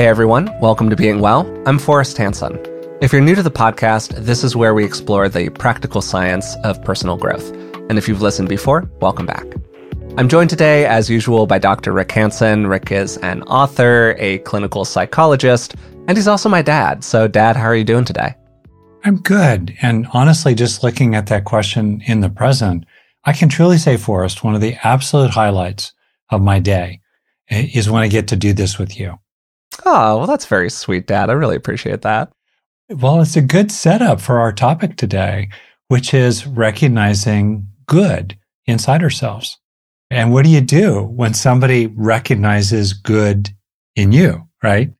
Hey everyone, welcome to Being Well. I'm Forrest Hanson. If you're new to the podcast, this is where we explore the practical science of personal growth. And if you've listened before, welcome back. I'm joined today, as usual, by Dr. Rick Hanson. Rick is an author, a clinical psychologist, and he's also my dad. So, Dad, how are you doing today? I'm good. And honestly, just looking at that question in the present, I can truly say, Forrest, one of the absolute highlights of my day is when I get to do this with you. Oh, well, that's very sweet, Dad. I really appreciate that. Well, it's a good setup for our topic today, which is recognizing good inside ourselves. And what do you do when somebody recognizes good in you, right?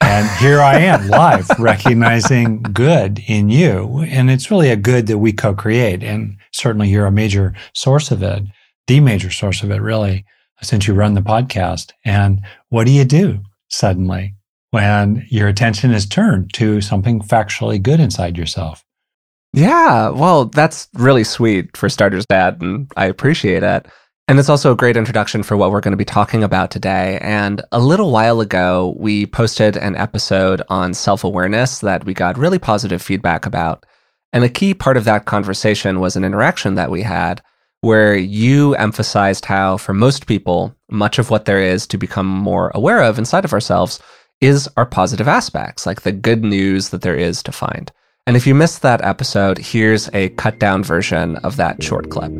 And here I am live recognizing good in you. And it's really a good that we co create. And certainly you're a major source of it, the major source of it, really, since you run the podcast. And what do you do suddenly when your attention is turned to something factually good inside yourself. Yeah, well, that's really sweet for starters, Dad, and I appreciate it. And it's also a great introduction for what we're going to be talking about today. And a little while ago, we posted an episode on self awareness that we got really positive feedback about. And a key part of that conversation was an interaction that we had where you emphasized how, for most people, much of what there is to become more aware of inside of ourselves is our positive aspects, like the good news that there is to find. And if you missed that episode, here's a cut down version of that short clip.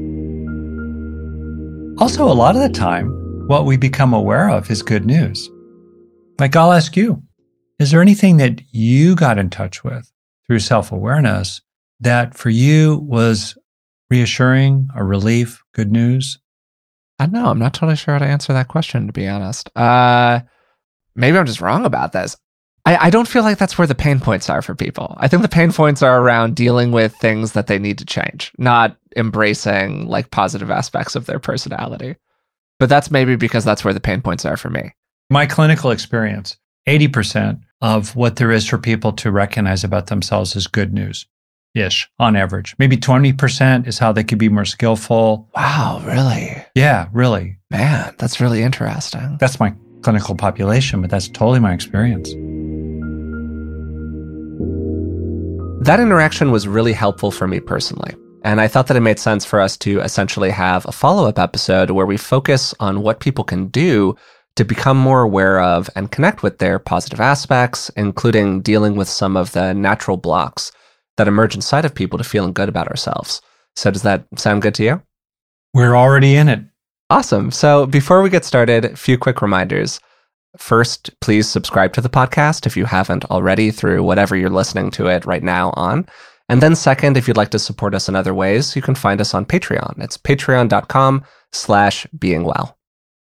Also, a lot of the time, what we become aware of is good news. Like, I'll ask you, is there anything that you got in touch with through self awareness that for you was reassuring, a relief, good news? I don't know. I'm not totally sure how to answer that question, to be honest. Uh, maybe I'm just wrong about this. I, I don't feel like that's where the pain points are for people. I think the pain points are around dealing with things that they need to change, not embracing like positive aspects of their personality. But that's maybe because that's where the pain points are for me. My clinical experience 80% of what there is for people to recognize about themselves is good news ish on average. Maybe 20% is how they could be more skillful. Wow, really? Yeah, really. Man, that's really interesting. That's my clinical population, but that's totally my experience. That interaction was really helpful for me personally. And I thought that it made sense for us to essentially have a follow up episode where we focus on what people can do to become more aware of and connect with their positive aspects, including dealing with some of the natural blocks that emerge inside of people to feeling good about ourselves. So, does that sound good to you? We're already in it. Awesome. So, before we get started, a few quick reminders. First, please subscribe to the podcast if you haven't already through whatever you're listening to it right now on. And then second, if you'd like to support us in other ways, you can find us on Patreon. It's patreon.com slash being well.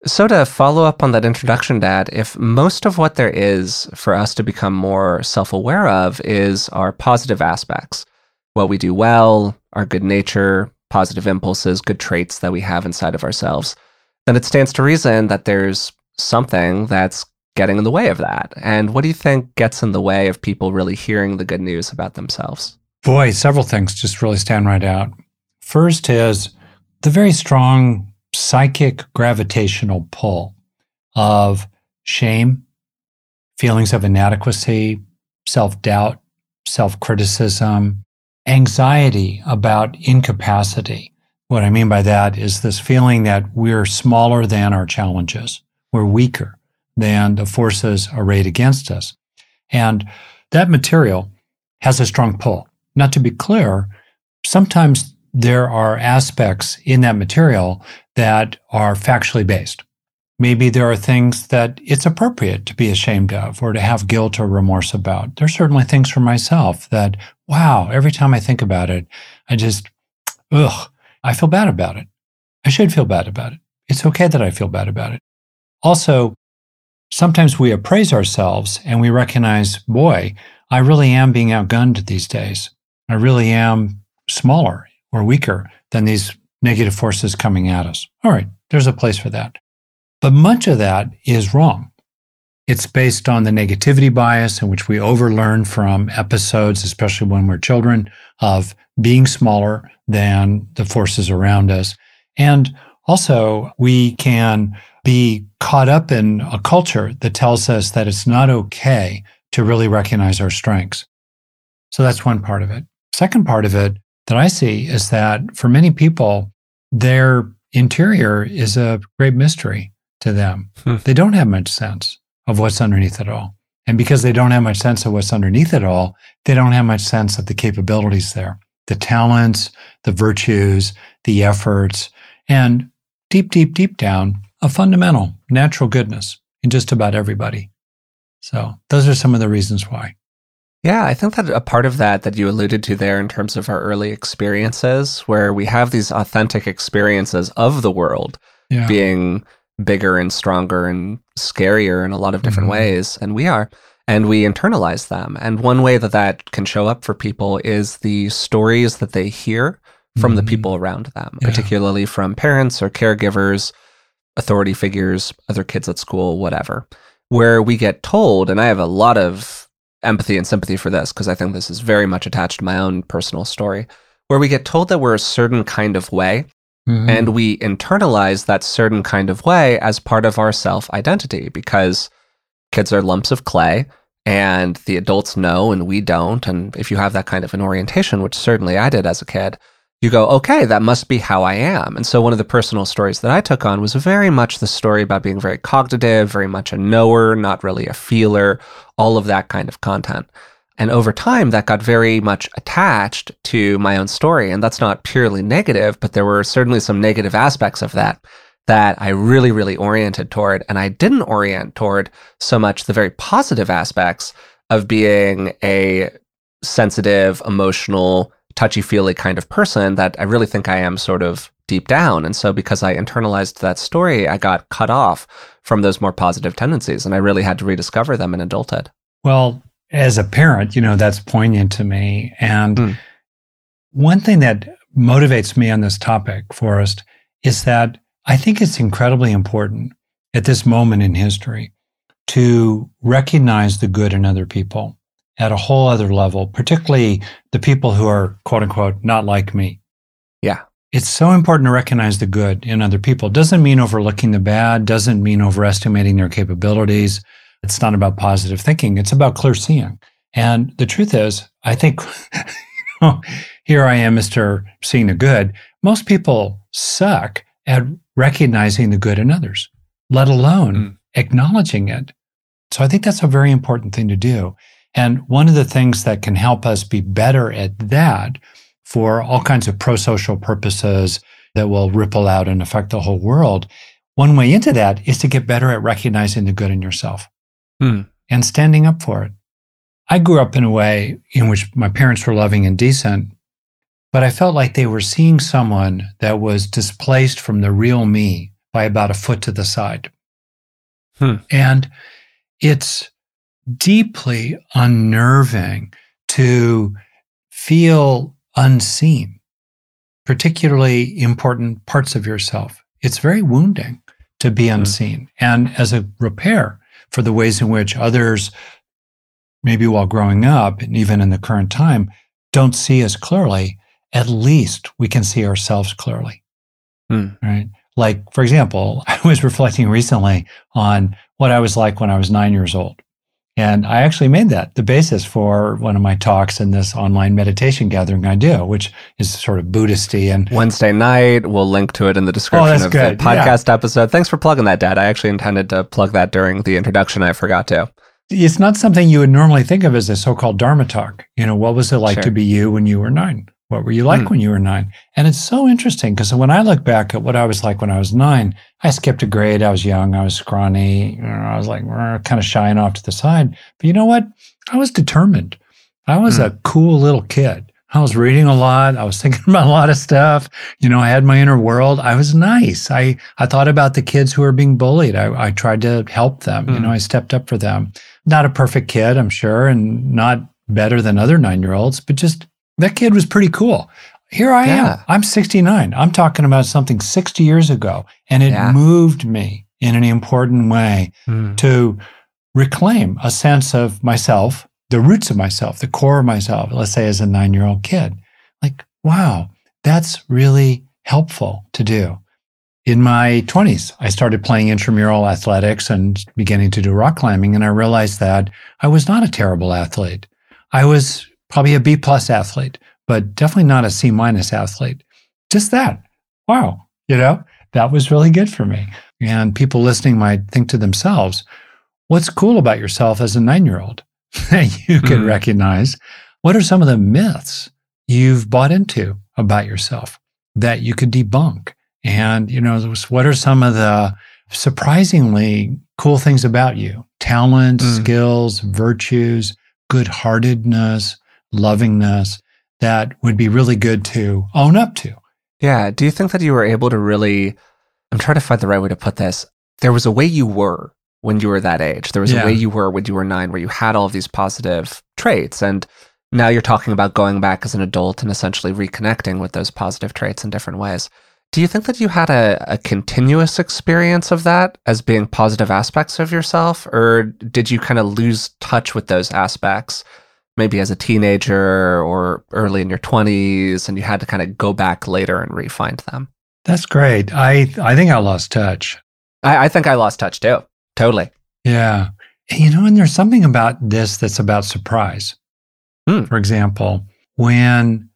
So to follow up on that introduction, Dad, if most of what there is for us to become more self-aware of is our positive aspects, what we do well, our good nature, positive impulses, good traits that we have inside of ourselves, then it stands to reason that there's something that's getting in the way of that. And what do you think gets in the way of people really hearing the good news about themselves? Boy, several things just really stand right out. First is the very strong psychic gravitational pull of shame, feelings of inadequacy, self doubt, self criticism, anxiety about incapacity. What I mean by that is this feeling that we're smaller than our challenges, we're weaker than the forces arrayed against us. And that material has a strong pull. Not to be clear, sometimes there are aspects in that material that are factually based. Maybe there are things that it's appropriate to be ashamed of or to have guilt or remorse about. There's certainly things for myself that, wow, every time I think about it, I just, ugh, I feel bad about it. I should feel bad about it. It's okay that I feel bad about it. Also, sometimes we appraise ourselves and we recognize, boy, I really am being outgunned these days. I really am smaller or weaker than these negative forces coming at us. All right, there's a place for that. But much of that is wrong. It's based on the negativity bias in which we overlearn from episodes, especially when we're children, of being smaller than the forces around us. And also, we can be caught up in a culture that tells us that it's not okay to really recognize our strengths. So that's one part of it. Second part of it that I see is that for many people, their interior is a great mystery to them. Hmm. They don't have much sense of what's underneath it all. And because they don't have much sense of what's underneath it all, they don't have much sense of the capabilities there, the talents, the virtues, the efforts, and deep, deep, deep down, a fundamental natural goodness in just about everybody. So those are some of the reasons why. Yeah, I think that a part of that that you alluded to there in terms of our early experiences, where we have these authentic experiences of the world yeah. being bigger and stronger and scarier in a lot of different mm-hmm. ways, and we are, and we internalize them. And one way that that can show up for people is the stories that they hear from mm-hmm. the people around them, yeah. particularly from parents or caregivers, authority figures, other kids at school, whatever, where we get told, and I have a lot of empathy and sympathy for this because I think this is very much attached to my own personal story, where we get told that we're a certain kind of way mm-hmm. and we internalize that certain kind of way as part of our self identity because kids are lumps of clay and the adults know and we don't. And if you have that kind of an orientation, which certainly I did as a kid, you go, okay, that must be how I am. And so one of the personal stories that I took on was very much the story about being very cognitive, very much a knower, not really a feeler, all of that kind of content. And over time, that got very much attached to my own story. And that's not purely negative, but there were certainly some negative aspects of that that I really, really oriented toward. And I didn't orient toward so much the very positive aspects of being a sensitive, emotional, touchy feely kind of person that I really think I am sort of deep down. And so because I internalized that story, I got cut off from those more positive tendencies and I really had to rediscover them in adulthood. Well, as a parent, you know, that's poignant to me. And mm. one thing that motivates me on this topic, Forrest, is that I think it's incredibly important at this moment in history to recognize the good in other people at a whole other level, particularly the people who are quote unquote not like me. Yeah. It's so important to recognize the good in other people. Doesn't mean overlooking the bad, doesn't mean overestimating their capabilities. It's not about positive thinking. It's about clear seeing. And the truth is, I think you know, here I am, Mr. Seeing the Good. Most people suck at recognizing the good in others, let alone mm. acknowledging it. So I think that's a very important thing to do. And one of the things that can help us be better at that for all kinds of pro social purposes that will ripple out and affect the whole world, one way into that is to get better at recognizing the good in yourself hmm. and standing up for it. I grew up in a way in which my parents were loving and decent, but I felt like they were seeing someone that was displaced from the real me by about a foot to the side. Hmm. And it's deeply unnerving to feel unseen, particularly important parts of yourself. It's very wounding to be hmm. unseen. Mm. And as a repair for the ways in which others, maybe while growing up and even in the current time, don't see us clearly, at least we can see ourselves clearly. Mm. Right. Like, for example, I was reflecting recently on what I was like when I was nine years old. And I actually made that the basis for one of my talks in this online meditation gathering I do, which is sort of Buddhisty and Wednesday night. We'll link to it in the oh, description oh, of good. the podcast yeah. episode. Thanks for plugging that, Dad. I actually intended to plug that during the introduction. I forgot to. It's not something you would normally think of as a so-called Dharma talk. You know, what was it like sure. to be you when you were nine? What were you like mm. when you were nine? And it's so interesting because when I look back at what I was like when I was nine, I skipped a grade. I was young. I was scrawny. You know, I was like kind of shying off to the side. But you know what? I was determined. I was mm. a cool little kid. I was reading a lot. I was thinking about a lot of stuff. You know, I had my inner world. I was nice. I, I thought about the kids who were being bullied. I, I tried to help them. Mm. You know, hmm. I stepped up for them. Not a perfect kid, I'm sure, and not better than other nine year olds, but just that kid was pretty cool. Here I yeah. am. I'm 69. I'm talking about something 60 years ago, and it yeah. moved me in an important way mm. to reclaim a sense of myself, the roots of myself, the core of myself, let's say as a nine year old kid. Like, wow, that's really helpful to do. in my 20s, I started playing intramural athletics and beginning to do rock climbing. And I realized that I was not a terrible athlete. I was probably a B plus athlete, but definitely not a C minus athlete. Just that. Wow. You know, that was really good for me. And people listening might think to themselves, what's cool about yourself as a nine year old that you can mm. recognize? What are some of the myths you've bought into about yourself that you could debunk? And, you know, what are some of the surprisingly cool things about you? Talents, mm. skills, virtues, good heartedness, lovingness that would be really good to own up to. Yeah. Do you think that you were able to really, I'm trying to find the right way to put this. There was a way you were when you were that age. There was yeah. a way you were when you were nine where you had all of these positive traits. And now you're talking about going back as an adult and essentially reconnecting with those positive traits in different ways. Do you think that you had a, a continuous experience of that as being positive aspects of yourself? Or did you kind of lose touch with those aspects maybe as a teenager or early in your 20s and you had to kind of go back later and refind them? That's great. I, I think I lost touch. I, I think I lost touch too. Totally. Yeah. You know, and there's something about this that's about surprise. Hmm. For example, when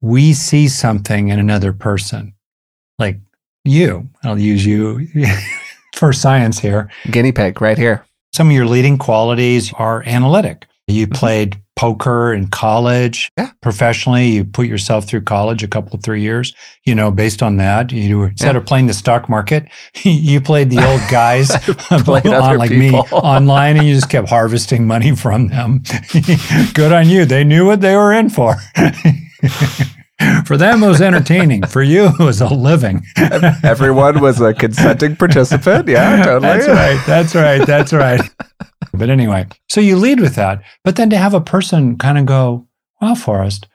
we see something in another person, like you, I'll use you for science here. Guinea pig right here. Some of your leading qualities are analytic. You mm-hmm. played poker in college, yeah. professionally. You put yourself through college a couple, three years. You know, based on that, you were, instead yeah. of playing the stock market, you played the old guys on, like people. me online, and you just kept harvesting money from them. Good on you. They knew what they were in for. For them, it was entertaining. For you, it was a living. Everyone was a consenting participant. Yeah, totally. That's right. That's right. That's right. But anyway, so you lead with that. But then to have a person kind of go, well, Forrest,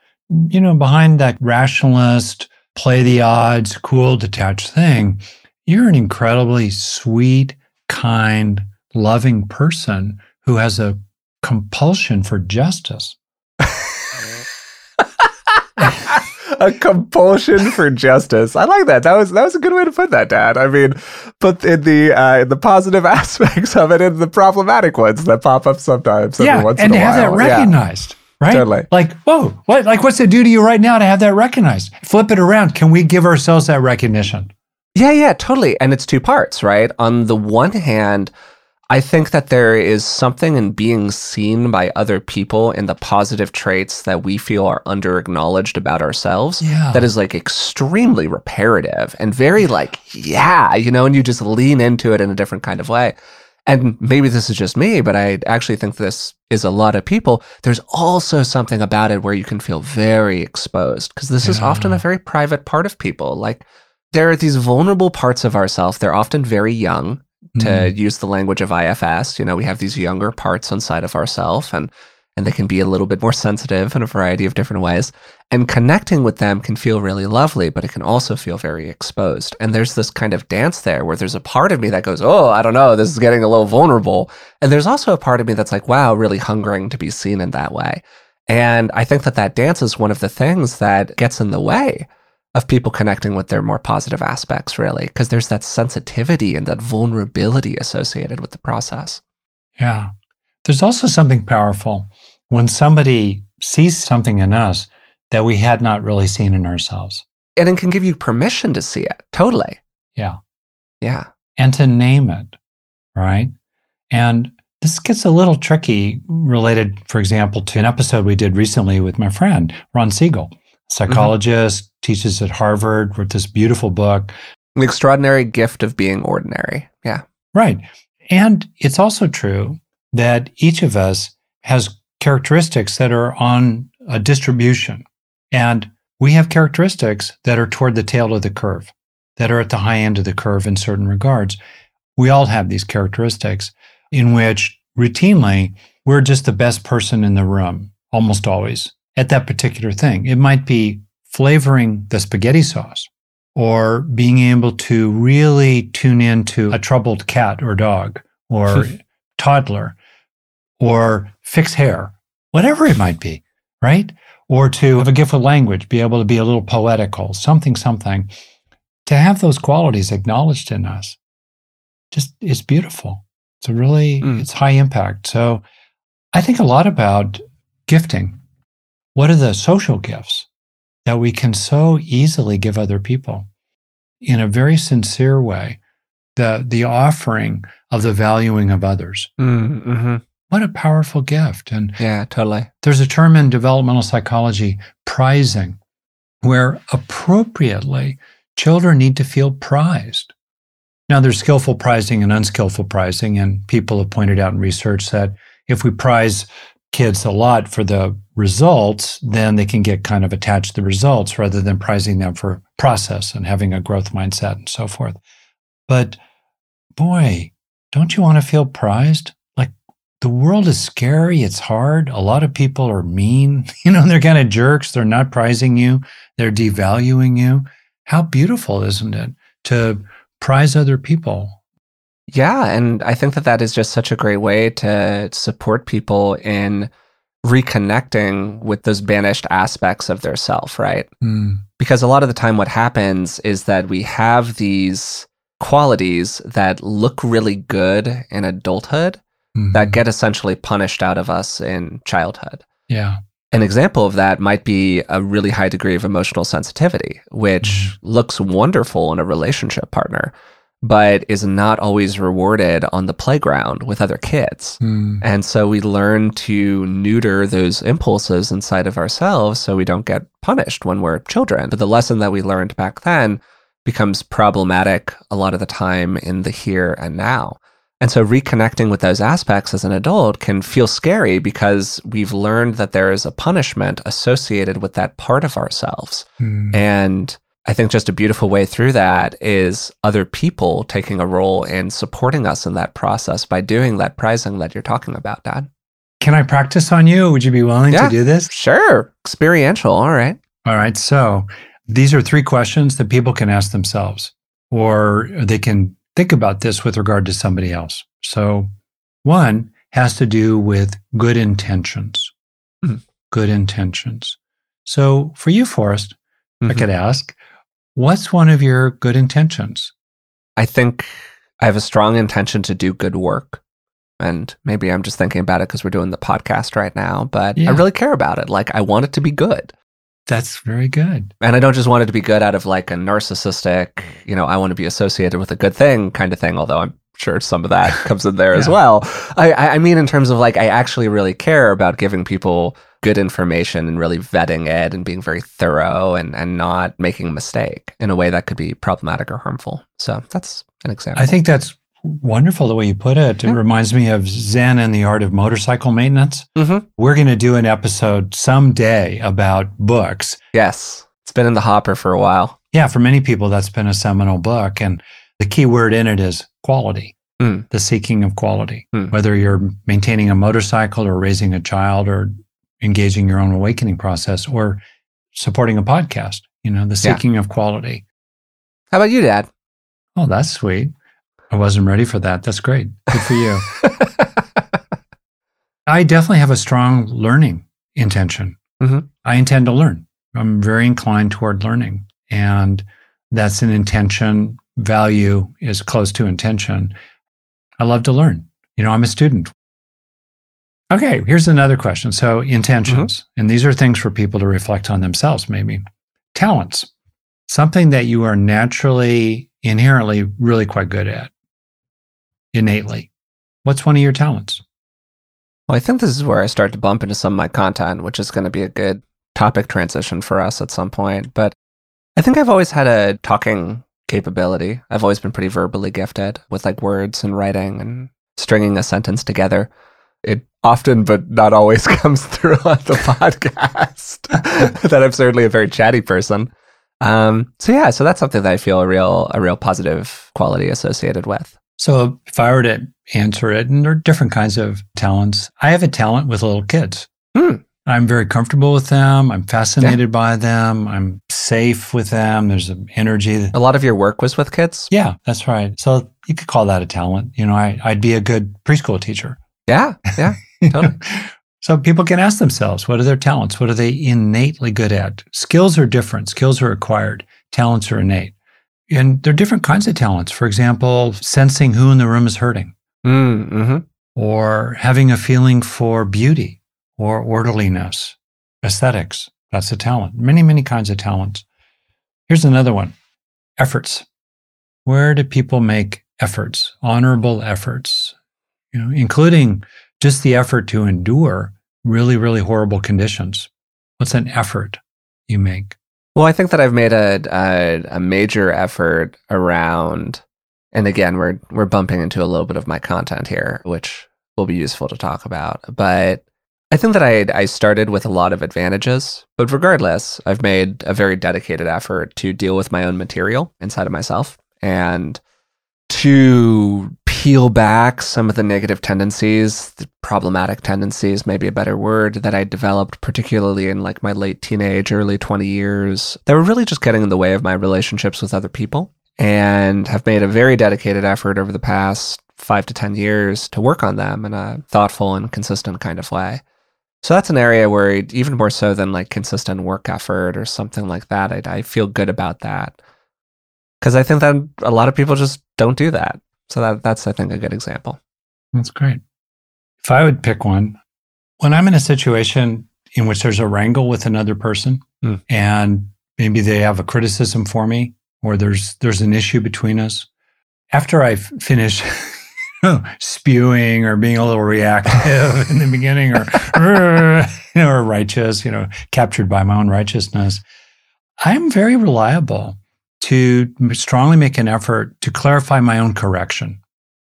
you know, behind that rationalist, play the odds, cool, detached thing, you're an incredibly sweet, kind, loving person who has a compulsion for justice. a compulsion for justice. I like that. That was that was a good way to put that, Dad. I mean, but in the uh, in the positive aspects of it and the problematic ones that pop up sometimes. Yeah, once and to have that recognized. Yeah. Right? Totally. Like, whoa, what like what's it do to you right now to have that recognized? Flip it around. Can we give ourselves that recognition? Yeah, yeah, totally. And it's two parts, right? On the one hand, I think that there is something in being seen by other people in the positive traits that we feel are under acknowledged about ourselves yeah. that is like extremely reparative and very like, yeah, you know, and you just lean into it in a different kind of way. And maybe this is just me, but I actually think this is a lot of people. There's also something about it where you can feel very exposed because this yeah. is often a very private part of people. Like, there are these vulnerable parts of ourselves. They're often very young to mm. use the language of IFS. You know, we have these younger parts inside of ourselves and and they can be a little bit more sensitive in a variety of different ways. And connecting with them can feel really lovely, but it can also feel very exposed. And there's this kind of dance there where there's a part of me that goes, Oh, I don't know, this is getting a little vulnerable. And there's also a part of me that's like, wow, really hungering to be seen in that way. And I think that that dance is one of the things that gets in the way of people connecting with their more positive aspects, really, because there's that sensitivity and that vulnerability associated with the process. Yeah. There's also something powerful when somebody sees something in us that we had not really seen in ourselves. And it can give you permission to see it. Totally. Yeah. Yeah. And to name it. Right. And this gets a little tricky related, for example, to an episode we did recently with my friend, Ron Siegel, psychologist, mm-hmm. Teaches at Harvard, wrote this beautiful book. The extraordinary gift of being ordinary. Yeah. Right. And it's also true that each of us has characteristics that are on a distribution. And we have characteristics that are toward the tail of the curve, that are at the high end of the curve in certain regards. We all have these characteristics in which routinely we're just the best person in the room, almost always at that particular thing. It might be flavoring the spaghetti sauce or being able to really tune into a troubled cat or dog or toddler or fix hair, whatever it might be, right? Or to have a gift of language, be able to be a little poetical, something, something. to have those qualities acknowledged in us, just it's beautiful. It's a really Mm. it's high impact. So I think a lot about gifting. What are the social gifts that we can so easily give other people in a very sincere way? The the offering of the valuing of others. Mm-hmm. What a powerful gift. And Yeah, totally. there's a term in developmental psychology, prizing, where appropriately children need to feel prized. Now, there's skillful prizing and unskillful prizing, and people have pointed out in research that if we prize kids a lot for the results, then they can get kind of attached to the results rather than prizing them for process and having a growth mindset and so forth. But boy, don't you want to feel prized? Like the world is scary. It's hard. A lot of people are mean. You know, they're kind of jerks. They're not prizing you. They're devaluing you. How beautiful, isn't it, to prize other people? Yeah, and I think that that is just such a great way to support people in reconnecting with those banished aspects of their self, right? Mm, Because a lot of the time, what happens is that we have these qualities that look really good in adulthood that mhm. get essentially punished out of us in childhood. yeah. An example of that might be a really high degree of emotional sensitivity, which looks wonderful in a relationship partner, but is not always rewarded on the playground with other kids. Mm, And so we learn to neuter those impulses inside of ourselves so we don't get punished when we're children. But the lesson that we learned back then becomes problematic a lot of the time in the here and now. And so reconnecting with those aspects as an adult can feel scary because we've learned that there is a punishment associated with that part of ourselves. mm. And I think just a beautiful way through that is other people taking a role in supporting us in that process by doing that prizing that you're talking about, Dad. Can I practice on you? Would you be willing Yeah. to do this? Sure. Experiential. All right. All right. So these are three questions that people can ask themselves, or they can think about this with regard to somebody else. So one has to do with good intentions. Mhm. Good intentions. So for you, Forrest, I Mhm. could ask, what's one of your good intentions? I think I have a strong intention to do good work. And maybe I'm just thinking about it because we're doing the podcast right now, but Yeah. I really care about it. Like, I want it to be good. That's very good. And I don't just want it to be good out of like a narcissistic, you know, I want to be associated with a good thing kind of thing, although I'm sure some of that comes in there as well. I I mean, in terms of like, I actually really care about giving people good information and really vetting it and being very thorough and, and not making a mistake in a way that could be problematic or harmful. So that's an example. I think that's wonderful the way you put it. It Yeah. reminds me of Zen and the Art of Motorcycle Maintenance. Mhm. We're going to do an episode someday about books. Yes. It's been in the hopper for a while. Yeah, for many people, that's been a seminal book. And the key word in it is quality, Mm. the seeking of quality. Mm. Whether you're maintaining a motorcycle or raising a child or engaging your own awakening process or supporting a podcast, you know, the Yeah. seeking of quality. How about you, Dad? Oh, that's sweet. I wasn't ready for that. That's great. Good for you. I definitely have a strong learning intention. Mhm. I intend to learn. I'm very inclined toward learning. And that's an intention. Value is close to intention. I love to learn. You know, I'm a student. Okay, here's another question. So, intentions, mm-hmm. and these are things for people to reflect on themselves, maybe. Talents, something that you are naturally, inherently really quite good at, innately. What's one of your talents? Well, I think this is where I start to bump into some of my content, which is going to be a good topic transition for us at some point. But I think I've always had a talking capability. I've always been pretty verbally gifted with like words and writing and stringing a sentence together. It often, but not always, comes through on the podcast that I'm certainly a very chatty person. Um, so yeah, so that's something that I feel a real, a real positive quality associated with. So, if I were to answer it, and there are different kinds of talents, I have a talent with little kids. Hmm. I'm very comfortable with them. I'm fascinated by them. I'm safe with them. There's an energy. A lot of your work was with kids. Yeah, that's right. So, you could call that a talent. You know, I, I'd be a good preschool teacher. Yeah, yeah. Totally. so people can ask themselves, what are their talents? What are they innately good at? Skills are different. Skills are acquired. Talents are innate. and there are different kinds of talents. For example, sensing who in the room is hurting, Mm, hmm or having a feeling for beauty or orderliness, aesthetics. That's a talent. Many, many kinds of talents. Here's another one efforts. Where do people make efforts, honorable efforts, you know, including just the effort to endure really, really horrible conditions? What's an effort you make? Well, I think that I've made a, a a major effort around, and again, we're we're bumping into a little bit of my content here, which will be useful to talk about. But I think that I I started with a lot of advantages, but regardless, I've made a very dedicated effort to deal with my own material inside of myself and to peel back some of the negative tendencies, the problematic tendencies, maybe a better word, that I developed, particularly in like my late teenage, early 20 years, that were really just getting in the way of my relationships with other people and have made a very dedicated effort over the past five to 10 years to work on them in a thoughtful and consistent kind of way. So that's an area where, even more so than like consistent work effort or something like that, I, I feel good about that. Because I think that a lot of people just don't do that. So that, that's, I think, a good example. That's great. If I would pick one, when I'm in a situation in which there's a wrangle with another person Mm. and maybe they have a criticism for me or there's there's an issue between us, after I finish spewing or being a little reactive in the beginning or you know, or righteous, you know, captured by my own righteousness, I'm very reliable to strongly make an effort to clarify my own correction.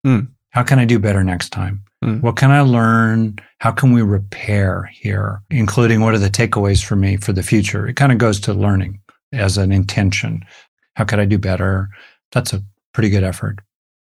Mm. How can I do better next time? Mm. What can I learn? How can we repair here? Including what are the takeaways for me for the future? It kind of goes to learning as an intention. How could I do better? That's a pretty good effort.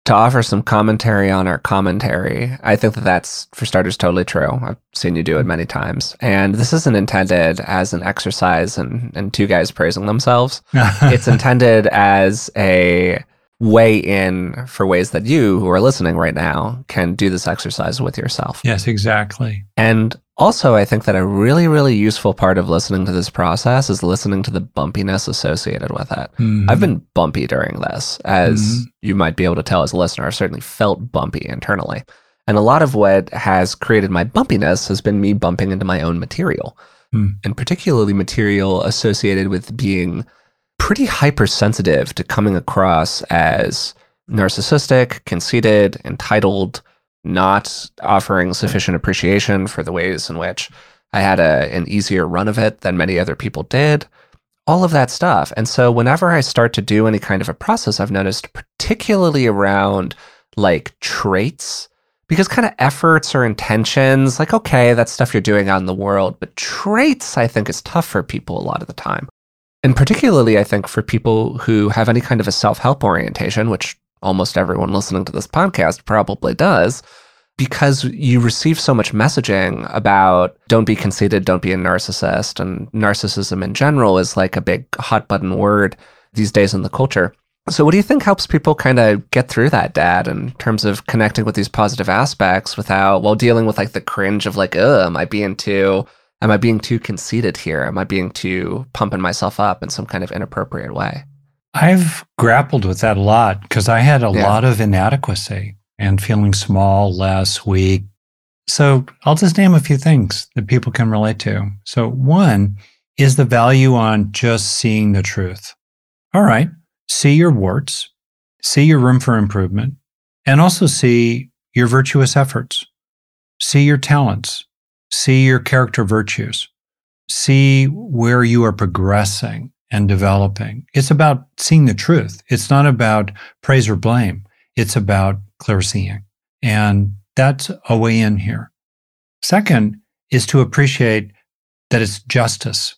To offer some commentary on our commentary, I think that that's, for starters, totally true. I've seen you do it many times. And this isn't intended as an exercise and, and two guys praising themselves. it's intended as a way in for ways that you who are listening right now can do this exercise with yourself. yes, exactly. And also, I think that a really, really useful part of listening to this process is listening to the bumpiness associated with it. Mhm. I've been bumpy during this, as Mhm. you might be able to tell as a listener. I've certainly felt bumpy internally. And a lot of what has created my bumpiness has been me bumping into my own material, Hmm. and particularly material associated with being pretty hypersensitive to coming across as narcissistic, conceited, entitled, not offering sufficient appreciation for the ways in which I had a, an easier run of it than many other people did all of that stuff. And so whenever I start to do any kind of a process, I've noticed particularly around like traits, because kind of efforts or intentions, like, okay, that's stuff you're doing out in the world, but traits, I think, is tough for people a lot of the time. And particularly, I think, for people who have any kind of a self help orientation, which almost everyone listening to this podcast probably does, because you receive so much messaging about don't be conceited, don't be a narcissist, and narcissism in general is like a big hot button word these days in the culture. So, what do you think helps people kind of get through that, Dad, in terms of connecting with these positive aspects without, while dealing with like the cringe of like, ugh, am I being too, am I being too conceited here? Am I being too pumping myself up in some kind of inappropriate way? I've grappled with that a lot because I had a Yeah. lot of inadequacy and feeling small, less, weak. So I'll just name a few things that people can relate to. So, one is the value on just seeing the truth. All right, see your warts, see your room for improvement, and also see your virtuous efforts, see your talents, see your character virtues, see where you are progressing and developing. It's about seeing the truth. It's not about praise or blame. It's about clear seeing. And that's a way in here. Second is to appreciate that it's justice.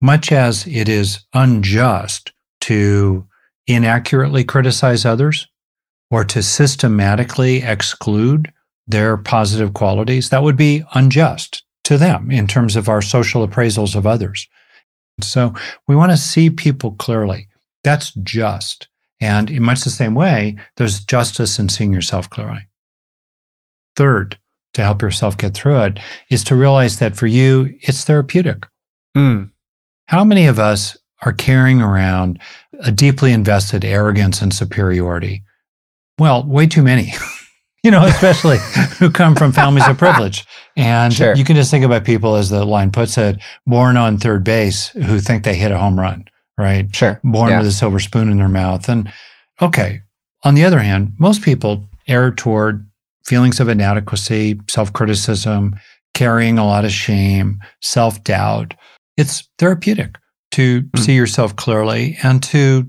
Much as it is unjust to inaccurately criticize others or to systematically exclude their positive qualities, that would be unjust to them in terms of our social appraisals of others. So we want to see people clearly. That's just. And in much the same way, there's justice in seeing yourself clearly. Third, to help yourself get through it, is to realize that for you, it's therapeutic. Mm. How many of us are carrying around a deeply invested arrogance and superiority? Well, way too many. you know, especially who come from families of privilege. And Sure. you can just think about people, as the line puts it, born on third base who think they hit a home run, right? Sure. Born Yeah. with a silver spoon in their mouth. And okay, on the other hand, most people err toward feelings of inadequacy, self criticism, carrying a lot of shame, self doubt. It's therapeutic to Mm. see yourself clearly and to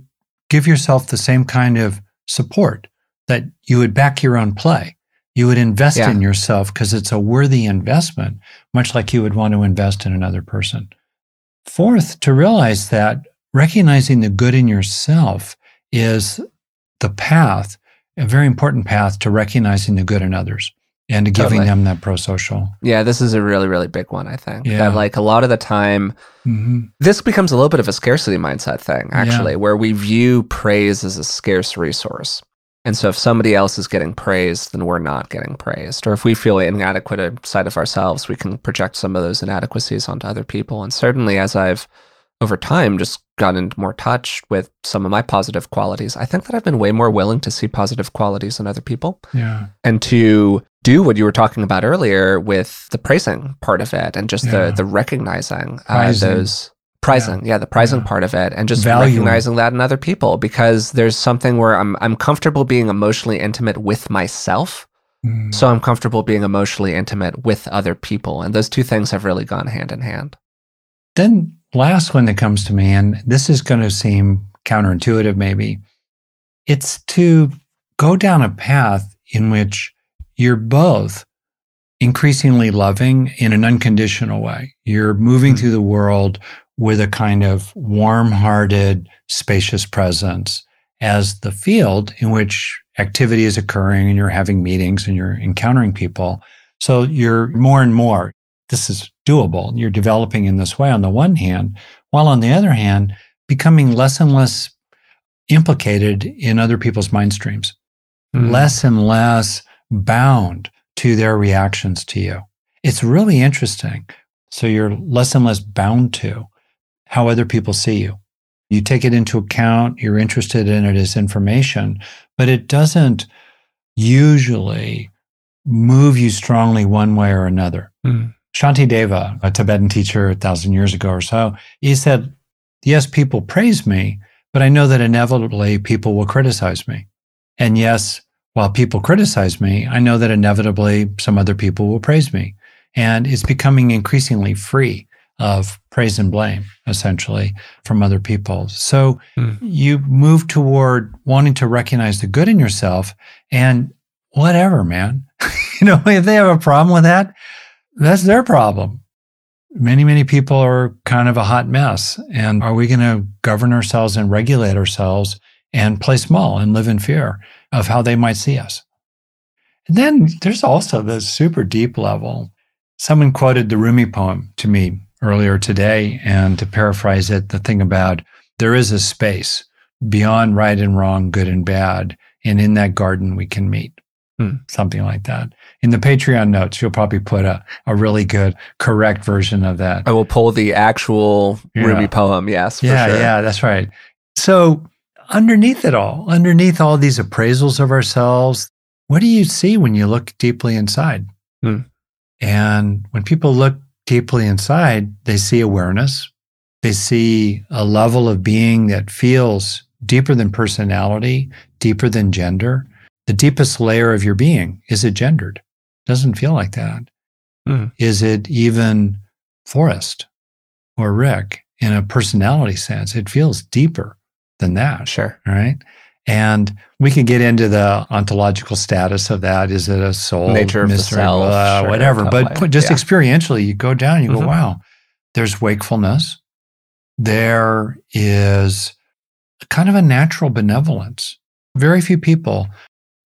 give yourself the same kind of support that you would back your own play. You would invest Yeah. in yourself because it's a worthy investment, much like you would want to invest in another person. Fourth, to realize that recognizing the good in yourself is the path, a very important path to recognizing the good in others and to giving Totally. them that pro social. Yeah, this is a really, really big one, I think. Yeah. That like a lot of the time hmm this becomes a little bit of a scarcity mindset thing, actually, where we view praise as a scarce resource. And so if somebody else is getting praised, then we're not getting praised. Or if we feel inadequate inside of ourselves, we can project some of those inadequacies onto other people. And certainly as I've over time just gotten into more touch with some of my positive qualities, I think that I've been way more willing to see positive qualities in other people Yeah. and to do what you were talking about earlier with the praising part of it and just Yeah. the the recognizing uh, those prizing yeah. the prizing Yeah. part of it and just Valuing. recognizing that in other people because there's something where I'm I'm comfortable being emotionally intimate with myself Mm. so I'm comfortable being emotionally intimate with other people and those two things have really gone hand in hand Then, last one that comes to me, and this is going to seem counterintuitive maybe, it's to go down a path in which you're both increasingly loving in an unconditional way. You're moving Mhm. through the world with a kind of warm hearted, spacious presence as the field in which activity is occurring and you're having meetings and you're encountering people. So you're more and more, this is doable. You're developing in this way on the one hand, while on the other hand, becoming less and less implicated in other people's mind streams, hmm. less and less bound to their reactions to you. It's really interesting. So you're less and less bound to how other people see you. You take it into account, you're interested in it as information, but it doesn't usually move you strongly one way or another. Mm. Shantideva, a Tibetan teacher a thousand years ago or so, he said, Yes, people praise me, but I know that inevitably people will criticize me. And yes, while people criticize me, I know that inevitably some other people will praise me. And it's becoming increasingly free of praise and blame, essentially, from other people. So Mm. you move toward wanting to recognize the good in yourself and whatever, man. you know, if they have a problem with that, that's their problem. Many, many people are kind of a hot mess. And are we going to govern ourselves and regulate ourselves and play small and live in fear of how they might see us? And then there's also the super deep level. Someone quoted the Rumi poem to me earlier today. And to paraphrase it, the thing about there is a space beyond right and wrong, good and bad. And in that garden, we can meet. Hmm. Something like that. In the Patreon notes, you'll probably put a, a really good, correct version of that. I will pull the actual Yeah. Rumi poem yes for yeah, sure. yeah, that's right. So, underneath it all, underneath all these appraisals of ourselves, what do you see when you look deeply inside? Hmm. And when people look deeply inside, they see awareness. They see a level of being that feels deeper than personality, deeper than gender. The deepest layer of your being is it gendered? Doesn't feel like that. Hmm. Is it even Forrest or Rick in a personality sense? It feels deeper than that. sure All right. And we can get into the ontological status of that. Is it a soul, Nature of the mystery, self, uh, sure, whatever? But put- just Yeah. experientially, you go down, you go, Mhm. wow, there's wakefulness. There is kind of a natural benevolence. Very few people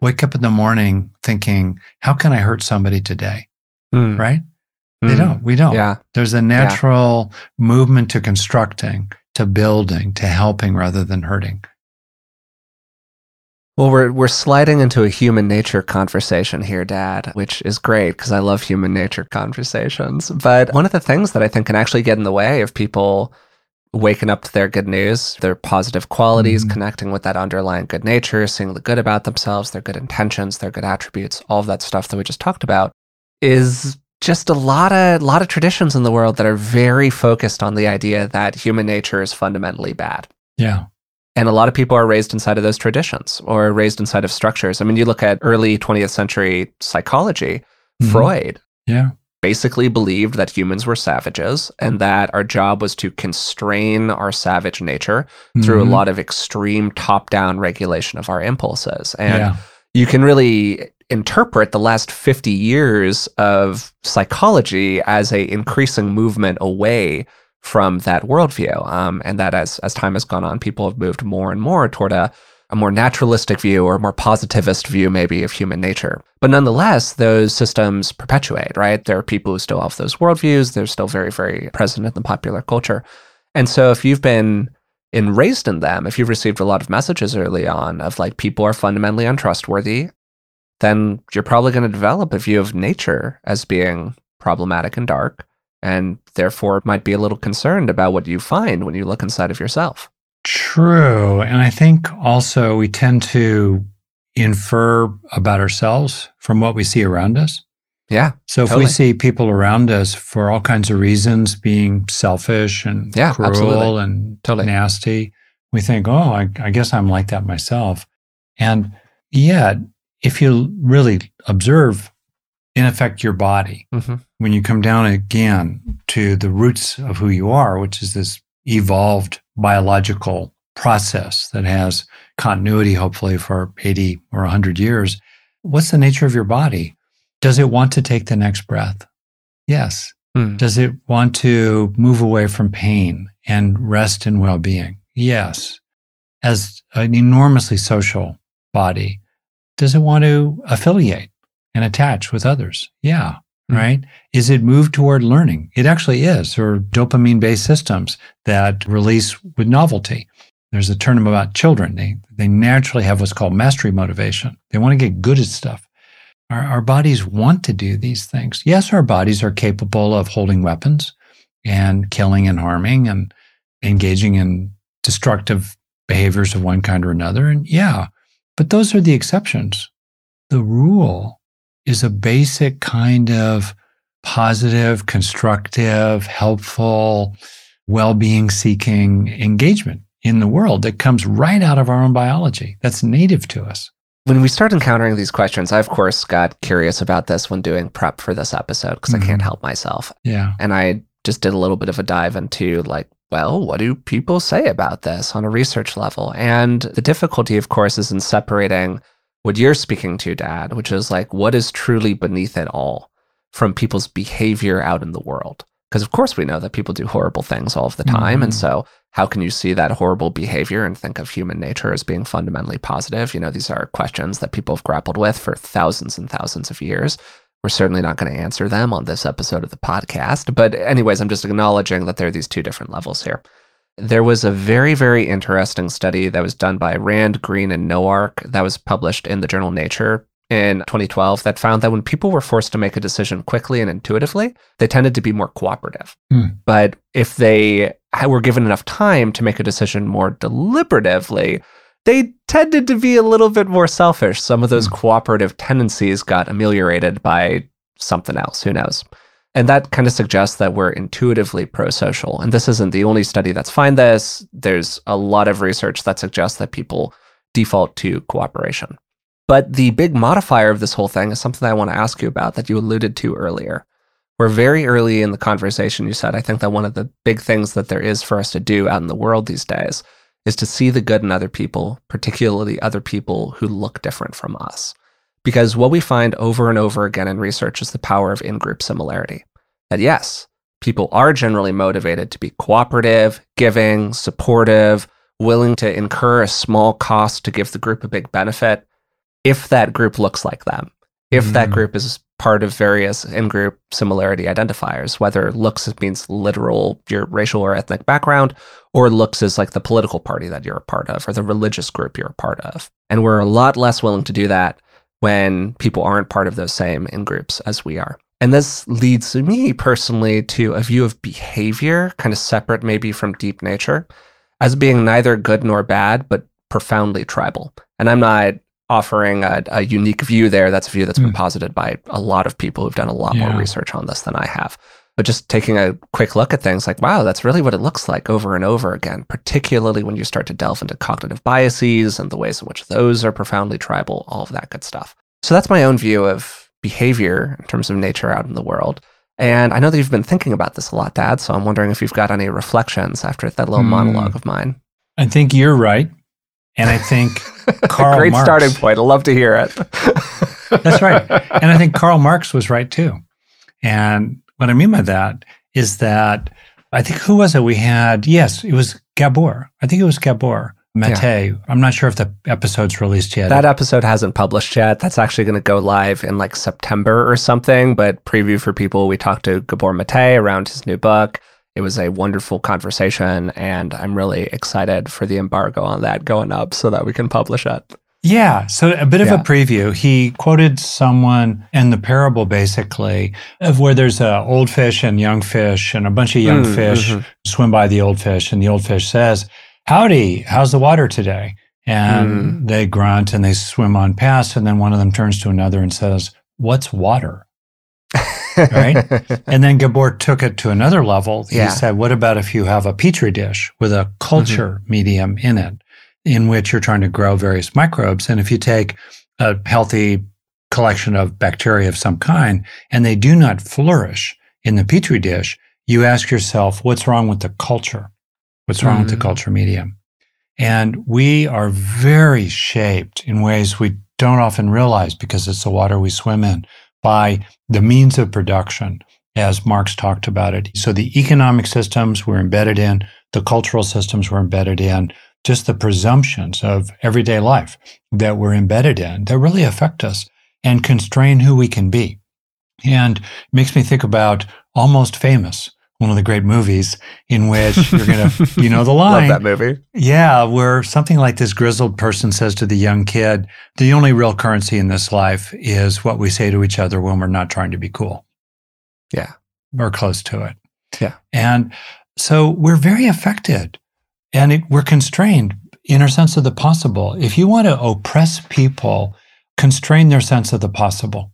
wake up in the morning thinking, how can I hurt somebody today? Mm. Right? They Mm. don't. We don't. yeah There's a natural movement to constructing, to building, to helping rather than hurting. Well, we're we're sliding into a human nature conversation here, Dad, which is great because I love human nature conversations. But one of the things that I think can actually get in the way of people waking up to their good news, their positive qualities, Mhm. connecting with that underlying good nature, seeing the good about themselves, their good intentions, their good attributes, all of that stuff that we just talked about is just a lot of lot of traditions in the world that are very focused on the idea that human nature is fundamentally bad. Yeah. And a lot of people are raised inside of those traditions or raised inside of structures. I mean, you look at early 20th century psychology, Mhm. Freud Yeah. basically believed that humans were savages and that our job was to constrain our savage nature through a Mhm. lot of extreme top down regulation of our impulses. And yeah. you can really interpret the last 50 years of psychology as a increasing movement away from that worldview um, and that as, as time has gone on people have moved more and more toward a, a more naturalistic view or a more positivist view maybe of human nature. But nonetheless those systems perpetuate right? There are people who still have those worldviews. They're still very very present in the popular culture. And so if you've been in raised in them if you've received a lot of messages early on of like people are fundamentally untrustworthy then you're probably going to develop a view of nature as being problematic and dark, and therefore might be a little concerned about what you find when you look inside of yourself. True. And I think also we tend to infer about ourselves from what we see around us. Yeah, So if Totally. we see people around us for all kinds of reasons being selfish and Yeah, cruel absolutely. and Totally. nasty, we think, oh, I, I guess I'm like that myself. And yet, if you really observe, in effect, your body, hmm when you come down again to the roots of who you are, which is this evolved biological process that has continuity, hopefully, for 80 or 100 years, what's the nature of your body? Does it want to take the next breath? Yes. Mm. Does it want to move away from pain and rest and well being? Yes. As an enormously social body, does it want to affiliate and attach with others? Yeah. Mhm. Right. Is it moved toward learning? It actually is, or dopamine based systems that release with novelty. There's a term about children. They, they naturally have what's called mastery motivation. They want to get good at stuff. Our, our bodies want to do these things. Yes, our bodies are capable of holding weapons and killing and harming and engaging in destructive behaviors of one kind or another. And yeah, but those are the exceptions. The rule is a basic kind of positive, constructive, helpful, well being seeking engagement in the world that comes right out of our own biology. That's native to us. When we start encountering these questions, I, of course, got curious about this when doing prep for this episode because I mm-hmm. can't help myself. Yeah. And I just did a little bit of a dive into, like, well, what do people say about this on a research level? And the difficulty, of course, is in separating what you're speaking to, Dad, which is like, what is truly beneath it all from people's behavior out in the world? Because, of course, we know that people do horrible things all of the time. And Mhm. so, how can you see that horrible behavior and think of human nature as being fundamentally positive? You know, these are questions that people have grappled with for thousands and thousands of years. We're certainly not going to answer them on this episode of the podcast. But, anyways, I'm just acknowledging that there are these two different levels here. There was a very, very interesting study that was done by Rand, Greene, and Nowak that was published in the journal Nature in 2012 that found that when people were forced to make a decision quickly and intuitively, they tended to be more cooperative. Hmm. But if they were given enough time to make a decision more deliberatively, they tended to be a little bit more selfish. Some of those Hmm. cooperative tendencies got ameliorated by something else. Who knows? And that kind of suggests that we're intuitively pro social. And this isn't the only study that's find this. There's a lot of research that suggests that people default to cooperation. But the big modifier of this whole thing is something I want to ask you about that you alluded to earlier. Where very early in the conversation, you said, I think that one of the big things that there is for us to do out in the world these days is to see the good in other people, particularly other people who look different from us. Because what we find over and over again in research is the power of in group similarity. That yes, people are generally motivated to be cooperative, giving, supportive, willing to incur a small cost to give the group a big benefit if that group looks like them. If that Mm. group is part of various in group similarity identifiers, whether looks means literal your racial or ethnic background, or looks is like the political party that you're a part of or the religious group you're a part of. And we're a lot less willing to do that when people aren't part of those same in groups as we are. And this leads me personally to a view of behavior, kind of separate maybe from deep nature, as being neither good nor bad, but profoundly tribal. And I'm not offering a, a unique view there. That's a view that's been Mm. posited by a lot of people who've done a lot Yeah. more research on this than I have. But just taking a quick look at things like, wow, that's really what it looks like over and over again, particularly when you start to delve into cognitive biases and the ways in which those are profoundly tribal, all of that good stuff. So that's my own view of behavior in terms of nature out in the world. And I know that you've been thinking about this a lot, Dad. So I'm wondering if you've got any reflections after that little Hmm. monologue of mine. I think you're right. And I think Karl Great Marx. starting point. I love to hear it. That's right. And I think Karl Marx was right too. And what I mean by that is that I think who was it we had? Yes, it was Gabor. I think it was Gabor Mate. I'm not sure if the episode's released yet. That episode hasn't published yet. That's actually going to go live in like September or something. But preview for people, we talked to Gabor Mate around his new book. It was a wonderful conversation, and I'm really excited for the embargo on that going up so that we can publish it. Yeah. So a bit of Yeah. a preview. He quoted someone in the parable, basically, of where there's a old fish and young fish, and a bunch of young Mm, fish mhm. swim by the old fish, and the old fish says, "Howdy, how's the water today?" And they grunt and they swim on past, and then one of them turns to another and says, "What's water?" Right? And then Gabor took it to another level. He Yeah. said, What about if you have a petri dish with a culture medium in it, in which you're trying to grow various microbes? And if you take a healthy collection of bacteria of some kind and they do not flourish in the petri dish, you ask yourself, What's wrong with the culture? What's wrong with the Mm. culture medium? And we are very shaped in ways we don't often realize because it's the water we swim in by the means of production, as Marx talked about it. So the economic systems we're embedded in, the cultural systems we're embedded in, just the presumptions of everyday life that we're embedded in that really affect us and constrain who we can be. And it makes me think about Almost Famous, one of the great movies in which you're going to, you know, the line. Love that movie. Yeah, where something like this grizzled person says to the young kid, the only real currency in this life is what we say to each other when we're not trying to be cool. Yeah. Or close to it. Yeah. And so we're very affected and it, we're constrained in our sense of the possible. If you want to oppress people, constrain their sense of the possible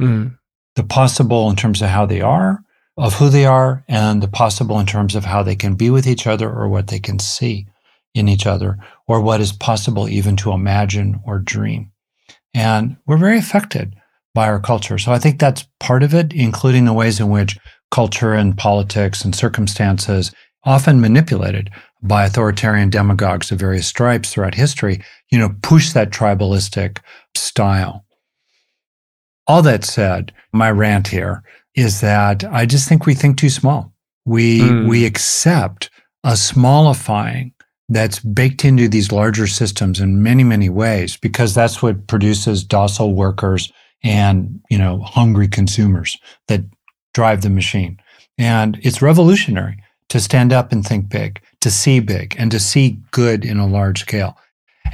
Mm. the possible in terms of how they are, of who they are, and the possible in terms of how they can be with each other or what they can see in each other, or what is possible even to imagine or dream. And we're very affected by our culture. So I think that's part of it, including the ways in which culture and politics and circumstances, often manipulated by authoritarian demagogues of various stripes throughout history, you know, push that tribalistic style. All that said, my rant here is that I just think we think too small. We Mm. we accept a smallifying that's baked into these larger systems in many many ways because that's what produces docile workers and you know hungry consumers that drive the machine. And it's revolutionary to stand up and think big, to see big, and to see good in a large scale.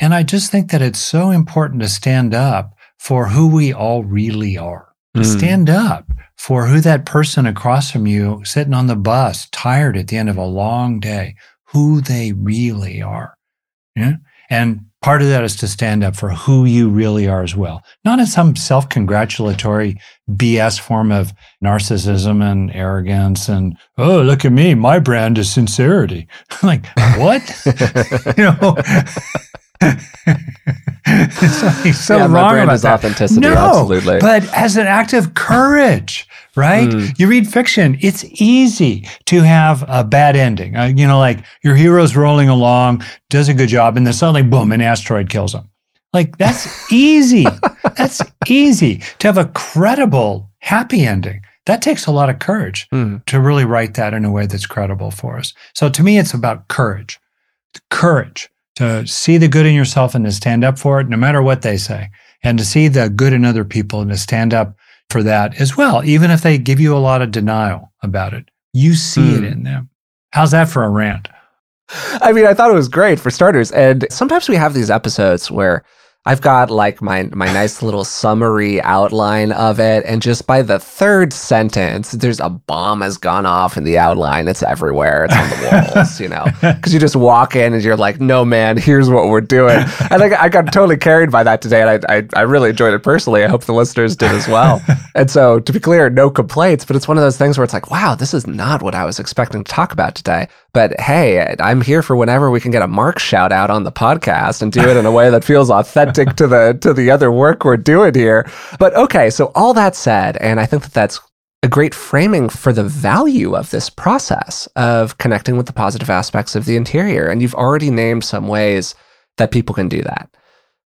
And I just think that it's so important to stand up for who we all really are. To Mm. stand up for who that person across from you sitting on the bus, tired at the end of a long day, who they really are. Yeah? And part of that is to stand up for who you really are as well. Not in some self congratulatory BS form of narcissism and arrogance and, oh, look at me, my brand is sincerity. like, what? you know? it's like so yeah, my wrong brand about is that. authenticity. No, absolutely. But as an act of courage, right? Mm. You read fiction, it's easy to have a bad ending. Uh, you know, like your hero's rolling along, does a good job, and then suddenly, boom, an asteroid kills him. Like, that's easy. that's easy to have a credible, happy ending. That takes a lot of courage Mm. to really write that in a way that's credible for us. So to me, it's about courage. Courage to see the good in yourself and to stand up for it, no matter what they say, and to see the good in other people and to stand up for that as well, even if they give you a lot of denial about it. You see it Hmm. in them. How's that for a rant? I mean, I thought it was great for starters. And sometimes we have these episodes where I've got like my my nice little summary outline of it, and just by the third sentence, there's a bomb has gone off in the outline. It's everywhere. It's on the walls, you know, because you just walk in and you're like, "No, man, here's what we're doing." And I I got totally carried by that today, and I, I I really enjoyed it personally. I hope the listeners did as well. and so, to be clear, no complaints, but it's one of those things where it's like, "Wow, this is not what I was expecting to talk about today." But hey, I'm here for whenever we can get a Mark shout out on the podcast and do it in a way that feels authentic to the to the other work we're doing here. But okay, so all that said, and I think that that's a great framing for the value of this process of connecting with the positive aspects of the interior. And you've already named some ways that people can do that.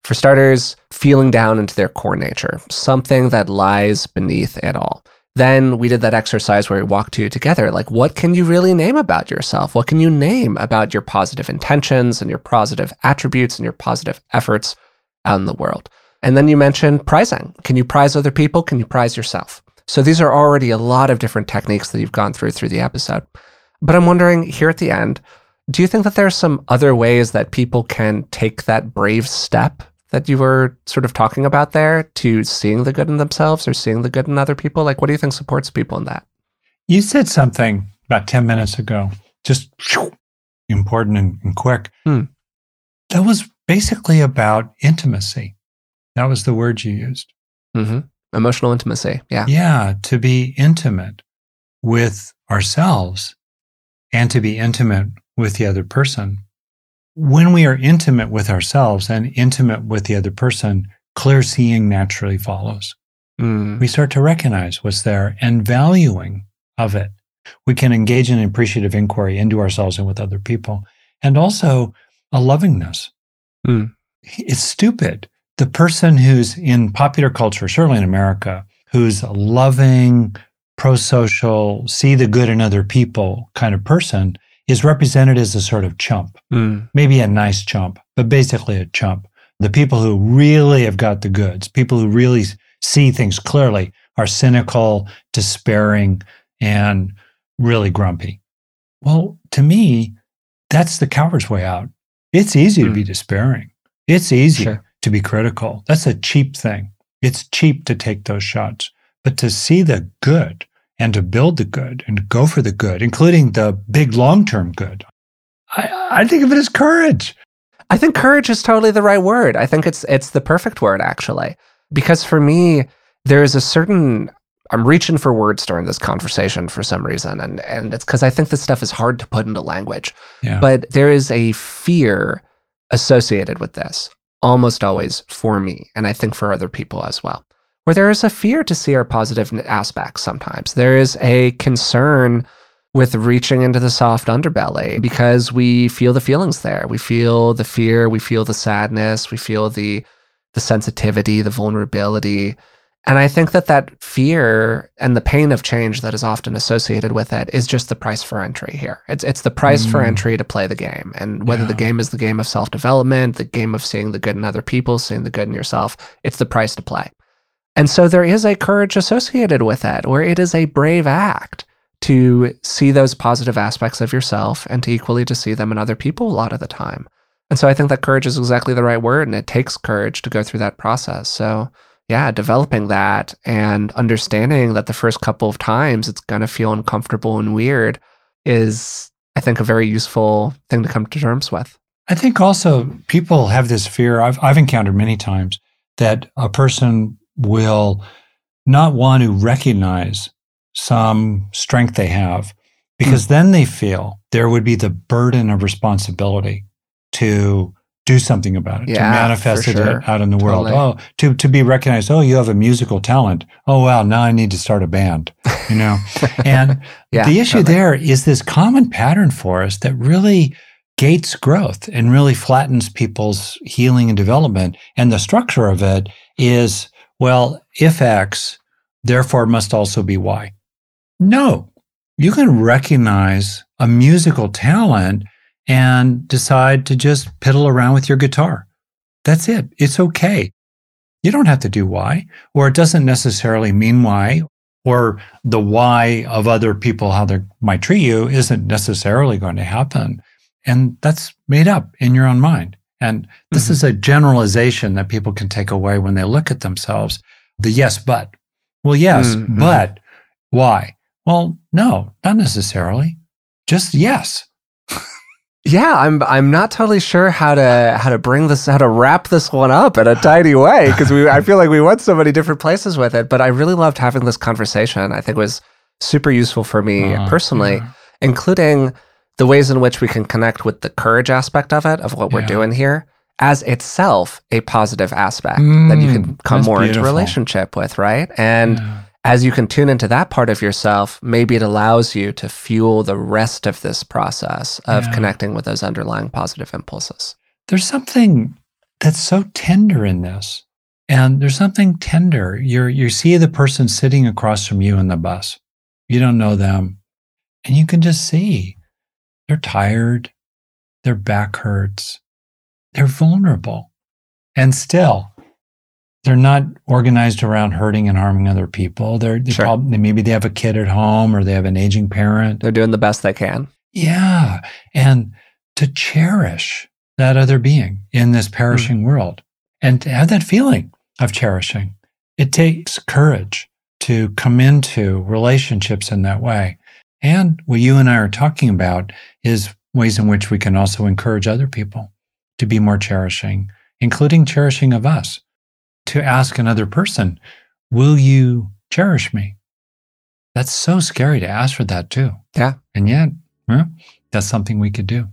For starters, feeling down into their core nature, something that lies beneath it all. Then we did that exercise where we walked to together. Like, what can you really name about yourself? What can you name about your positive intentions and your positive attributes and your positive efforts? Out in the world. And then you mentioned prizing. Can you prize other people? Can you prize yourself? So these are already a lot of different techniques that you've gone through through the episode. But I'm wondering here at the end, do you think that there are some other ways that people can take that brave step that you were sort of talking about there to seeing the good in themselves or seeing the good in other people? Like, what do you think supports people in that? You said something about 10 minutes ago, just important and, and quick. Hmm. That was basically about intimacy. That was the word you used. Mm-hmm. Emotional intimacy. Yeah. Yeah. To be intimate with ourselves and to be intimate with the other person. When we are intimate with ourselves and intimate with the other person, clear seeing naturally follows. Mm. We start to recognize what's there and valuing of it. We can engage in appreciative inquiry into ourselves and with other people, and also a lovingness Mm. It's stupid. The person who's in popular culture, certainly in America, who's a loving, pro social, see the good in other people kind of person is represented as a sort of chump, mm. maybe a nice chump, but basically a chump. The people who really have got the goods, people who really see things clearly, are cynical, despairing, and really grumpy. Well, to me, that's the coward's way out. It's easy mm. to be hmm. despairing. It's easy sure. to be critical. That's a cheap thing. It's cheap to take those shots, but to see the good and to build the good and go for the good, including the big long term good, I, I think of it as courage. I think courage is totally the right word. I think it's it's the perfect word actually. Because for me, there is a certain I'm reaching for words during this conversation for some reason. And and it's because I think this stuff is hard to put into language. Yeah. But there is a fear associated with this, almost always for me, and I think for other people as well, where there is a fear to see our positive aspects sometimes. There is a concern with reaching into the soft underbelly because we feel the feelings there. We feel the fear, we feel the sadness, we feel the the sensitivity, the vulnerability. And I think that that fear and the pain of change that is often associated with it is just the price for entry here. It's it's the price mm. for entry to play the game. And whether yeah. the game is the game of self-development, the game of seeing the good in other people, seeing the good in yourself, it's the price to play. And so there is a courage associated with it where it is a brave act to see those positive aspects of yourself and to equally to see them in other people a lot of the time. And so I think that courage is exactly the right word and it takes courage to go through that process. So yeah, developing that and understanding that the first couple of times it's going to feel uncomfortable and weird is, I think, a very useful thing to come to terms with. I think also people have this fear. I've, I've encountered many times that a person will not want to recognize some strength they have because mm. then they feel there would be the burden of responsibility to do something about it, yeah, to manifest it sure. out in the world. Totally. Oh, to, to be recognized. Oh, you have a musical talent. Oh, wow. now I need to start a band, you know? and yeah, the issue totally. there is this common pattern for us that really gates growth and really flattens people's healing and development. And the structure of it is, well, if X, therefore must also be Y. No, you can recognize a musical talent and decide to just piddle around with your guitar. That's it. It's okay. You don't have to do why, or it doesn't necessarily mean why, or the why of other people, how they might treat you, isn't necessarily going to happen. And that's made up in your own mind. And this Mm-hmm. is a generalization that people can take away when they look at themselves. The yes, but. Well, yes, Mhm. but why? Well, no, not necessarily. Just yes. Yeah, I'm I'm not totally sure how to how to bring this how to wrap this one up in a tidy way because we I feel like we went so many different places with it, but I really loved having this conversation. I think it was super useful for me Uh, personally, yeah. including the ways in which we can connect with the courage aspect of it of what we're doing here as itself a positive aspect that you can Mm, come that's more into relationship with, right? And Yeah. As you can tune into that part of yourself, maybe it allows you to fuel the rest of this process of Yeah. connecting with those underlying positive impulses. there's something that's so tender in this. And there's something tender. You're you see the person sitting across from you in the bus. You don't know them. And you can just see they're tired, their back hurts, they're vulnerable. And still, they're not organized around hurting and harming other people. They're they Sure. probably maybe they have a kid at home or they have an aging parent. They're doing the best they can. Yeah. And to cherish that other being in this hmm. perishing world and to have that feeling of cherishing. It takes courage to come into relationships in that way. And what you and I are talking about is ways in which we can also encourage other people to be more cherishing, including cherishing of us, to ask another person, Will you cherish me? That's so scary to ask for that too. Yeah. And yet, huh, that's something we could do.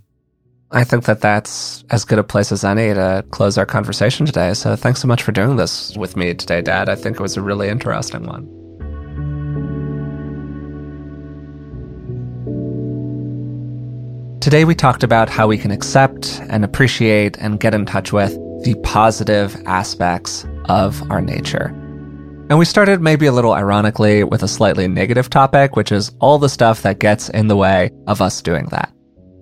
I think that that's as good a place as any to close our conversation today. So thanks so much for doing this with me today, Dad. I think it was a really interesting one. Today, we talked about how we can accept and appreciate and get in touch with the positive aspects of our nature. And we started maybe a little ironically with a slightly negative topic, which is all the stuff that gets in the way of us doing that.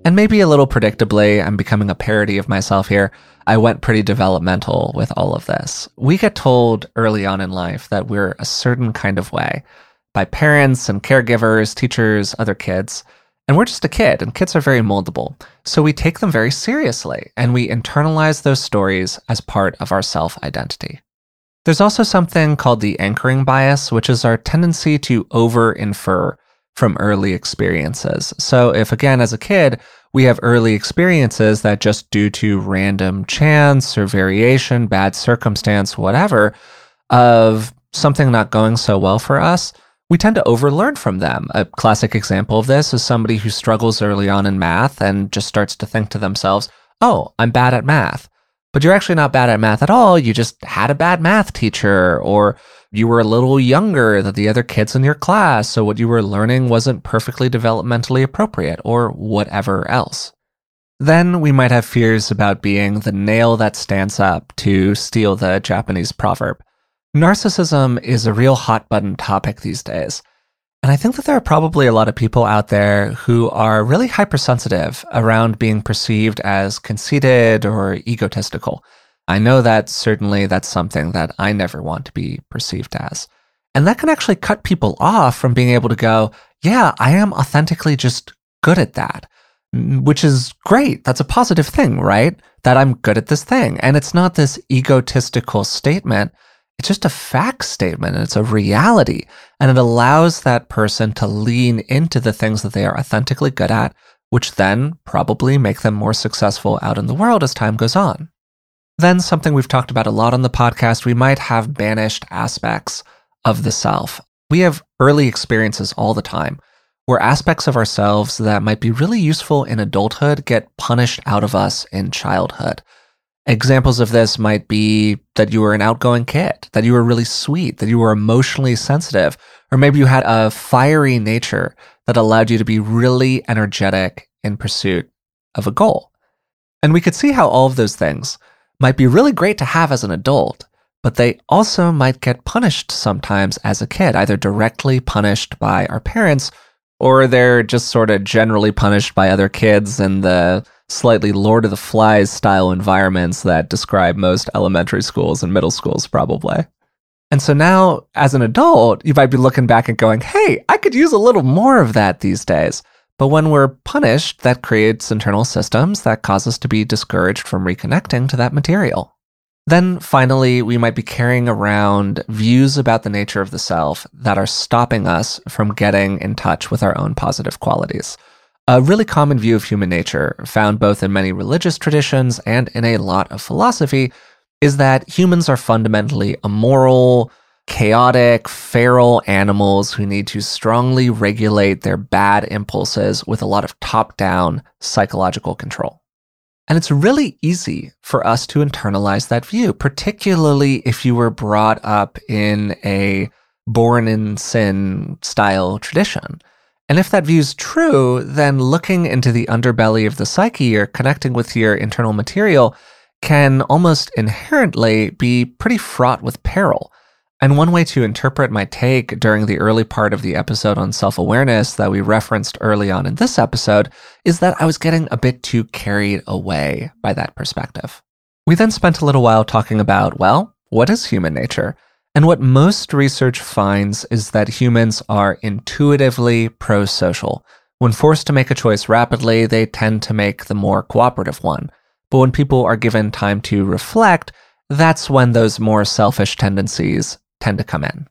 And maybe a little predictably, I'm becoming a parody of myself here. I went pretty developmental with all of this. We get told early on in life that we're a certain kind of way by parents and caregivers, teachers, other kids. And we're just a kid, and kids are very moldable. So we take them very seriously, and we internalize those stories as part of our self identity. There's also something called the anchoring bias, which is our tendency to over infer from early experiences. So, if again, as a kid, we have early experiences that just due to random chance or variation, bad circumstance, whatever, of something not going so well for us, we tend to overlearn from them. A classic example of this is somebody who struggles early on in math and just starts to think to themselves, oh, I'm bad at math. But you're actually not bad at math at all. You just had a bad math teacher, or you were a little younger than the other kids in your class. So what you were learning wasn't perfectly developmentally appropriate, or whatever else. Then we might have fears about being the nail that stands up, to steal the Japanese proverb. Narcissism is a real hot button topic these days. And I think that there are probably a lot of people out there who are really hypersensitive around being perceived as conceited or egotistical. I know that certainly that's something that I never want to be perceived as. And that can actually cut people off from being able to go, yeah, I am authentically just good at that, which is great. That's a positive thing, right? That I'm good at this thing. And it's not this egotistical statement. It's just a fact statement and it's a reality. And it allows that person to lean into the things that they are authentically good at, which then probably make them more successful out in the world as time goes on. Then, something we've talked about a lot on the podcast, we might have banished aspects of the self. We have early experiences all the time where aspects of ourselves that might be really useful in adulthood get punished out of us in childhood. Examples of this might be that you were an outgoing kid, that you were really sweet, that you were emotionally sensitive, or maybe you had a fiery nature that allowed you to be really energetic in pursuit of a goal. And we could see how all of those things might be really great to have as an adult, but they also might get punished sometimes as a kid, either directly punished by our parents or they're just sort of generally punished by other kids in the slightly Lord of the Flies style environments that describe most elementary schools and middle schools, probably. And so now, as an adult, you might be looking back and going, hey, I could use a little more of that these days. But when we're punished, that creates internal systems that cause us to be discouraged from reconnecting to that material. Then finally, we might be carrying around views about the nature of the self that are stopping us from getting in touch with our own positive qualities. A really common view of human nature, found both in many religious traditions and in a lot of philosophy, is that humans are fundamentally immoral, chaotic, feral animals who need to strongly regulate their bad impulses with a lot of top down psychological control. And it's really easy for us to internalize that view, particularly if you were brought up in a born in sin style tradition. And if that view is true, then looking into the underbelly of the psyche or connecting with your internal material can almost inherently be pretty fraught with peril. And one way to interpret my take during the early part of the episode on self awareness that we referenced early on in this episode is that I was getting a bit too carried away by that perspective. We then spent a little while talking about, well, what is human nature? And what most research finds is that humans are intuitively pro social. When forced to make a choice rapidly, they tend to make the more cooperative one. But when people are given time to reflect, that's when those more selfish tendencies tend to come in.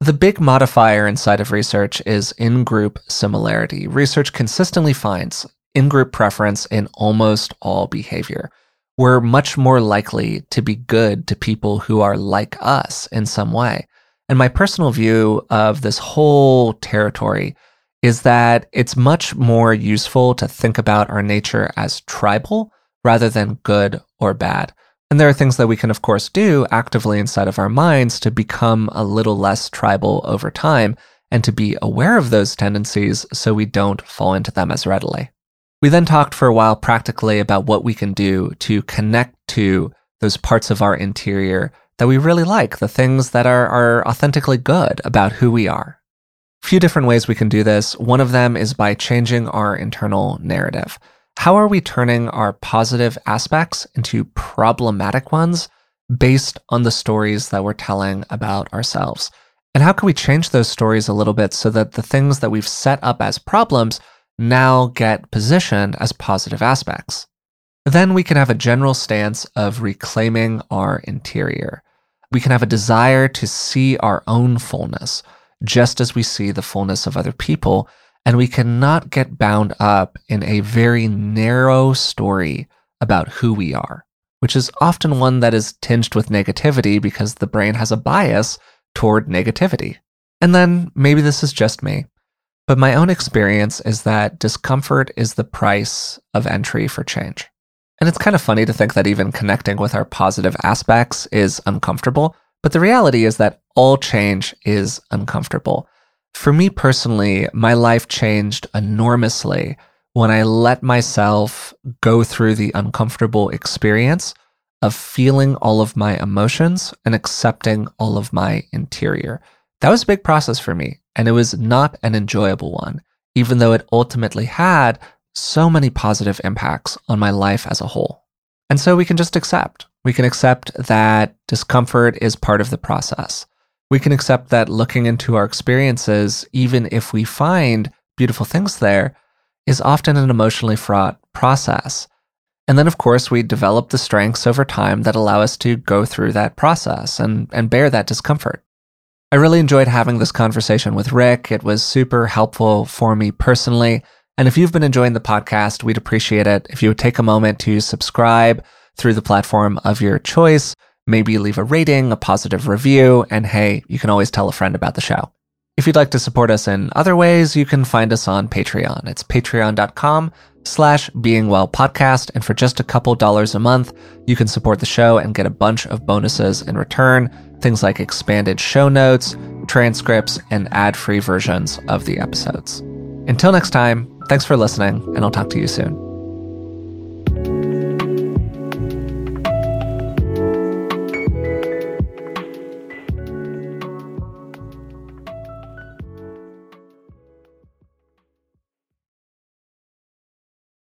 The big modifier inside of research is in group similarity. Research consistently finds in group preference in almost all behavior. We're much more likely to be good to people who are like us in some way. And my personal view of this whole territory is that it's much more useful to think about our nature as tribal rather than good or bad. And there are things that we can, of course, do actively inside of our minds to become a little less tribal over time and to be aware of those tendencies so we don't fall into them as readily. We then talked for a while practically about what we can do to connect to those parts of our interior that we really like, the things that are, are authentically good about who we are. A few different ways we can do this. One of them is by changing our internal narrative. How are we turning our positive aspects into problematic ones based on the stories that we're telling about ourselves? And how can we change those stories a little bit so that the things that we've set up as problems now get positioned as positive aspects? Then we can have a general stance of reclaiming our interior. We can have a desire to see our own fullness, just as we see the fullness of other people and we cannot get bound up in a very narrow story about who we are, which is often one that is tinged with negativity because the brain has a bias toward negativity. And then maybe this is just me, but my own experience is that discomfort is the price of entry for change. And it's kind of funny to think that even connecting with our positive aspects is uncomfortable, but the reality is that all change is uncomfortable. For me personally, my life changed enormously when I let myself go through the uncomfortable experience of feeling all of my emotions and accepting all of my interior. That was a big process for me, and it was not an enjoyable one, even though it ultimately had so many positive impacts on my life as a whole. And so we can just accept. We can accept that discomfort is part of the process we can accept that looking into our experiences, even if we find beautiful things there, is often an emotionally fraught process. And then, of course, we develop the strengths over time that allow us to go through that process and, and bear that discomfort. I really enjoyed having this conversation with Rick. It was super helpful for me personally. And if you've been enjoying the podcast, we'd appreciate it if you would take a moment to subscribe through the platform of your choice maybe leave a rating, a positive review, and hey, you can always tell a friend about the show. If you'd like to support us in other ways, you can find us on Patreon. It's patreon.com slash beingwellpodcast. And for just a couple dollars a month, you can support the show and get a bunch of bonuses in return. Things like expanded show notes, transcripts, and ad-free versions of the episodes. Until next time, thanks for listening, and I'll talk to you soon.